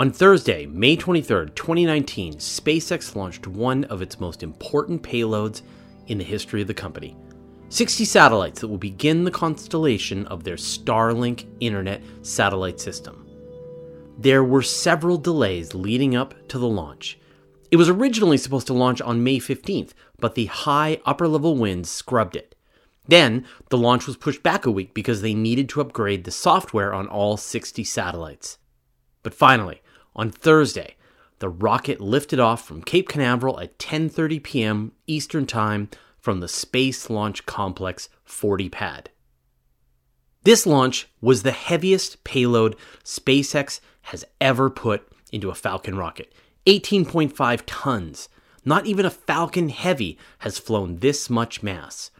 On Thursday, May 23, 2019, SpaceX launched one of its most important payloads in the history of the company 60 satellites that will begin the constellation of their Starlink internet satellite system. There were several delays leading up to the launch. It was originally supposed to launch on May 15th, but the high upper level winds scrubbed it. Then, the launch was pushed back a week because they needed to upgrade the software on all 60 satellites. But finally, on Thursday, the rocket lifted off from Cape Canaveral at 10:30 p.m. Eastern Time from the Space Launch Complex 40 pad. This launch was the heaviest payload SpaceX has ever put into a Falcon rocket 18.5 tons. Not even a Falcon Heavy has flown this much mass.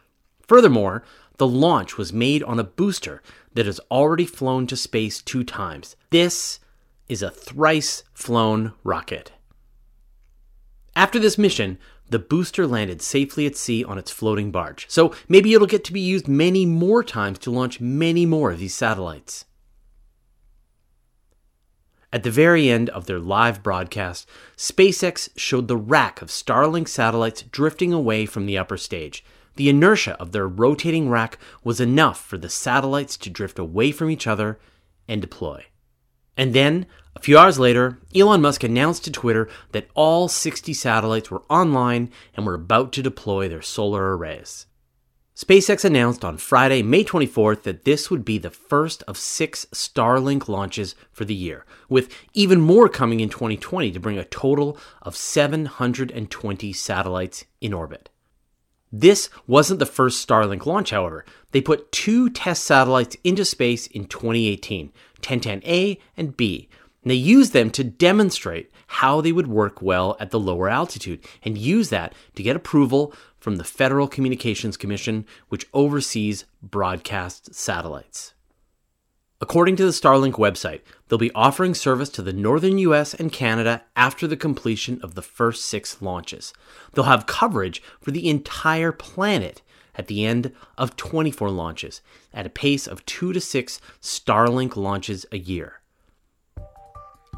Furthermore, the launch was made on a booster that has already flown to space two times. This is a thrice flown rocket. After this mission, the booster landed safely at sea on its floating barge, so maybe it'll get to be used many more times to launch many more of these satellites. At the very end of their live broadcast, SpaceX showed the rack of Starlink satellites drifting away from the upper stage. The inertia of their rotating rack was enough for the satellites to drift away from each other and deploy. And then, a few hours later, Elon Musk announced to Twitter that all 60 satellites were online and were about to deploy their solar arrays. SpaceX announced on Friday, May 24th, that this would be the first of six Starlink launches for the year, with even more coming in 2020 to bring a total of 720 satellites in orbit. This wasn't the first Starlink launch, however. They put two test satellites into space in 2018, Tintin A and B. And they used them to demonstrate how they would work well at the lower altitude and use that to get approval from the Federal Communications Commission, which oversees broadcast satellites. According to the Starlink website, they'll be offering service to the northern US and Canada after the completion of the first six launches. They'll have coverage for the entire planet at the end of 24 launches at a pace of 2 to 6 Starlink launches a year.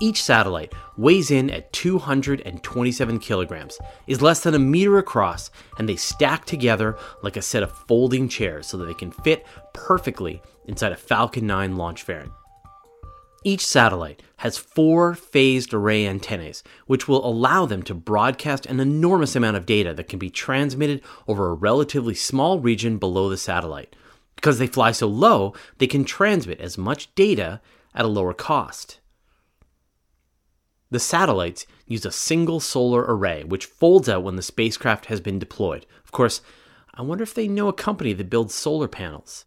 Each satellite weighs in at 227 kilograms, is less than a meter across, and they stack together like a set of folding chairs so that they can fit perfectly inside a Falcon 9 launch variant. Each satellite has four phased array antennas, which will allow them to broadcast an enormous amount of data that can be transmitted over a relatively small region below the satellite. Because they fly so low, they can transmit as much data at a lower cost. The satellites use a single solar array, which folds out when the spacecraft has been deployed. Of course, I wonder if they know a company that builds solar panels.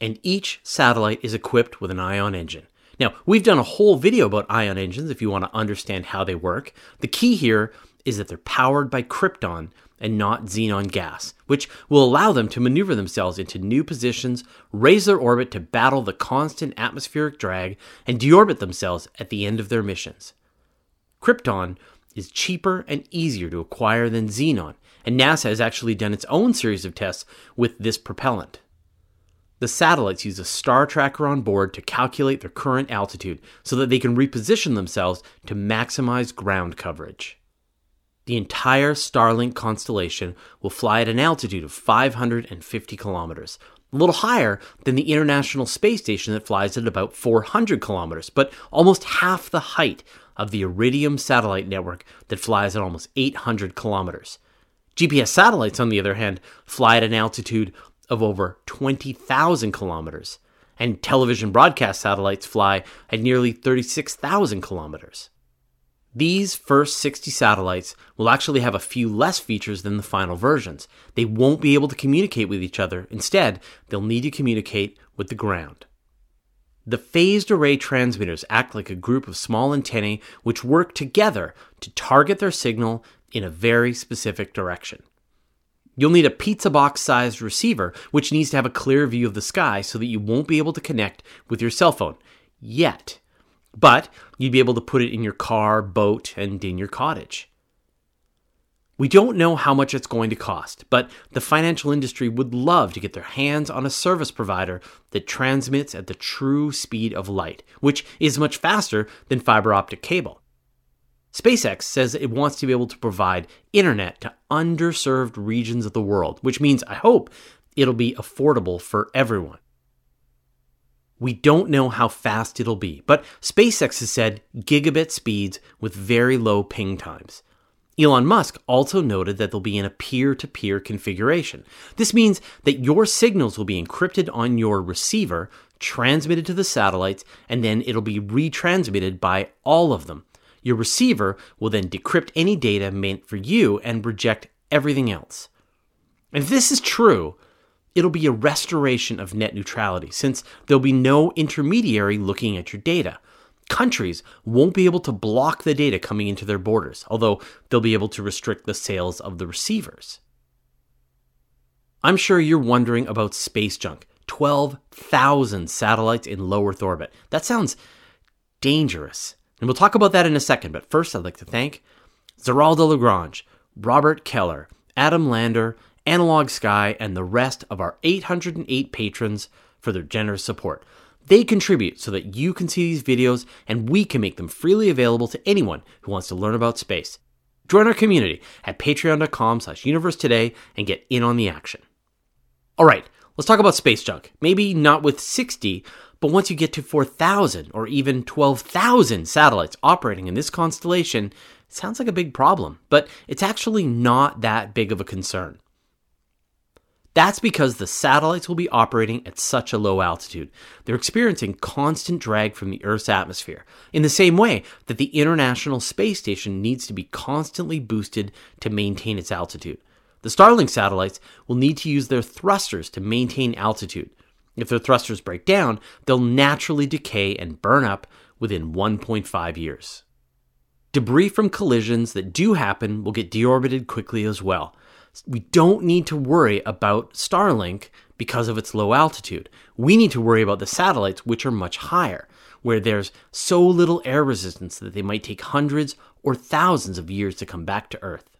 And each satellite is equipped with an ion engine. Now, we've done a whole video about ion engines if you want to understand how they work. The key here is that they're powered by krypton and not xenon gas, which will allow them to maneuver themselves into new positions, raise their orbit to battle the constant atmospheric drag, and deorbit themselves at the end of their missions. Krypton is cheaper and easier to acquire than xenon, and NASA has actually done its own series of tests with this propellant. The satellites use a star tracker on board to calculate their current altitude so that they can reposition themselves to maximize ground coverage. The entire Starlink constellation will fly at an altitude of 550 kilometers, a little higher than the International Space Station that flies at about 400 kilometers, but almost half the height of the Iridium satellite network that flies at almost 800 kilometers. GPS satellites, on the other hand, fly at an altitude of over 20,000 kilometers, and television broadcast satellites fly at nearly 36,000 kilometers. These first 60 satellites will actually have a few less features than the final versions. They won't be able to communicate with each other. Instead, they'll need to communicate with the ground. The phased array transmitters act like a group of small antennae which work together to target their signal in a very specific direction. You'll need a pizza box sized receiver, which needs to have a clear view of the sky so that you won't be able to connect with your cell phone yet. But you'd be able to put it in your car, boat, and in your cottage. We don't know how much it's going to cost, but the financial industry would love to get their hands on a service provider that transmits at the true speed of light, which is much faster than fiber optic cable. SpaceX says it wants to be able to provide internet to underserved regions of the world, which means I hope it'll be affordable for everyone. We don't know how fast it'll be, but SpaceX has said gigabit speeds with very low ping times. Elon Musk also noted that they'll be in a peer to peer configuration. This means that your signals will be encrypted on your receiver, transmitted to the satellites, and then it'll be retransmitted by all of them. Your receiver will then decrypt any data meant for you and reject everything else. If this is true, it'll be a restoration of net neutrality since there'll be no intermediary looking at your data countries won't be able to block the data coming into their borders, although they'll be able to restrict the sales of the receivers. I'm sure you're wondering about space junk 12,000 satellites in low Earth orbit. That sounds dangerous. And we'll talk about that in a second, but first I'd like to thank Zeraldo Lagrange, Robert Keller, Adam Lander, Analog Sky, and the rest of our 808 patrons for their generous support. They contribute so that you can see these videos and we can make them freely available to anyone who wants to learn about space. Join our community at patreon.com slash universe today and get in on the action. All right, let's talk about space junk. Maybe not with 60, but once you get to 4,000 or even 12,000 satellites operating in this constellation, it sounds like a big problem, but it's actually not that big of a concern. That's because the satellites will be operating at such a low altitude. They're experiencing constant drag from the Earth's atmosphere, in the same way that the International Space Station needs to be constantly boosted to maintain its altitude. The Starlink satellites will need to use their thrusters to maintain altitude. If their thrusters break down, they'll naturally decay and burn up within 1.5 years. Debris from collisions that do happen will get deorbited quickly as well we don't need to worry about Starlink because of its low altitude. We need to worry about the satellites, which are much higher, where there's so little air resistance that they might take hundreds or thousands of years to come back to Earth.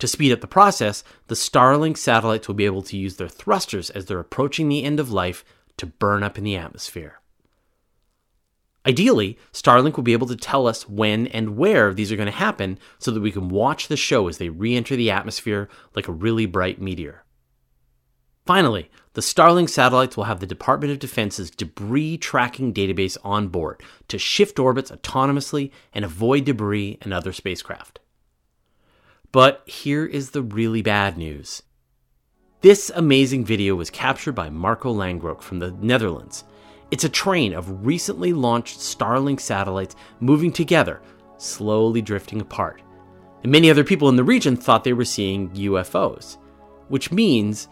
To speed up the process, the Starlink satellites will be able to use their thrusters as they're approaching the end of life to burn up in the atmosphere. Ideally, Starlink will be able to tell us when and where these are going to happen so that we can watch the show as they re enter the atmosphere like a really bright meteor. Finally, the Starlink satellites will have the Department of Defense's debris tracking database on board to shift orbits autonomously and avoid debris and other spacecraft. But here is the really bad news. This amazing video was captured by Marco Langbroek from the Netherlands it's a train of recently launched Starlink satellites moving together, slowly drifting apart. And many other people in the region thought they were seeing UFOs, which means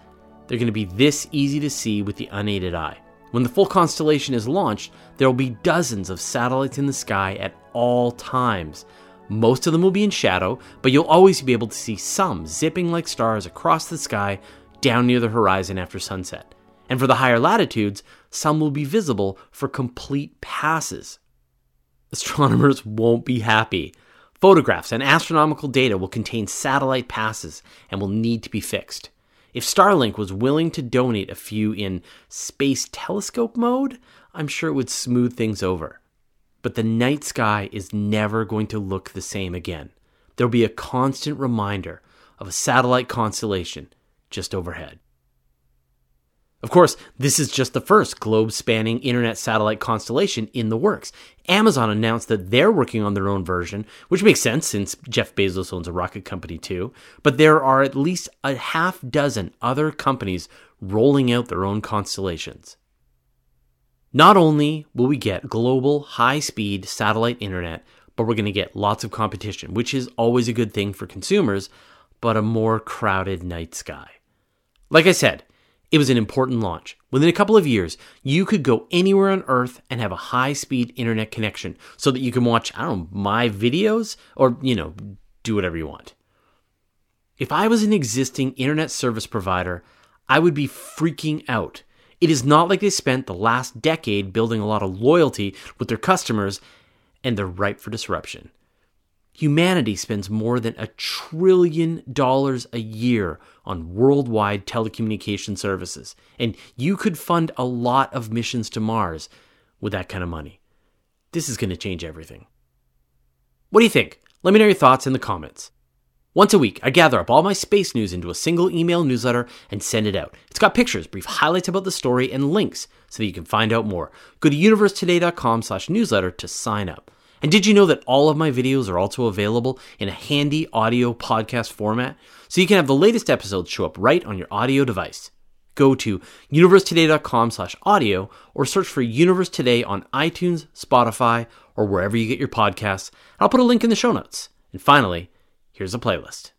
they're going to be this easy to see with the unaided eye. When the full constellation is launched, there will be dozens of satellites in the sky at all times. Most of them will be in shadow, but you'll always be able to see some zipping like stars across the sky down near the horizon after sunset. And for the higher latitudes, some will be visible for complete passes. Astronomers won't be happy. Photographs and astronomical data will contain satellite passes and will need to be fixed. If Starlink was willing to donate a few in space telescope mode, I'm sure it would smooth things over. But the night sky is never going to look the same again. There'll be a constant reminder of a satellite constellation just overhead. Of course, this is just the first globe spanning internet satellite constellation in the works. Amazon announced that they're working on their own version, which makes sense since Jeff Bezos owns a rocket company too. But there are at least a half dozen other companies rolling out their own constellations. Not only will we get global high speed satellite internet, but we're going to get lots of competition, which is always a good thing for consumers, but a more crowded night sky. Like I said, it was an important launch. Within a couple of years, you could go anywhere on Earth and have a high speed internet connection so that you can watch, I don't know, my videos or, you know, do whatever you want. If I was an existing internet service provider, I would be freaking out. It is not like they spent the last decade building a lot of loyalty with their customers and they're ripe for disruption. Humanity spends more than a trillion dollars a year on worldwide telecommunication services, and you could fund a lot of missions to Mars with that kind of money. This is going to change everything. What do you think? Let me know your thoughts in the comments. Once a week, I gather up all my space news into a single email newsletter and send it out. It's got pictures, brief highlights about the story, and links so that you can find out more. Go to universetoday.com slash newsletter to sign up. And did you know that all of my videos are also available in a handy audio podcast format? So you can have the latest episodes show up right on your audio device. Go to universetoday.com slash audio or search for Universe Today on iTunes, Spotify, or wherever you get your podcasts. I'll put a link in the show notes. And finally, here's a playlist.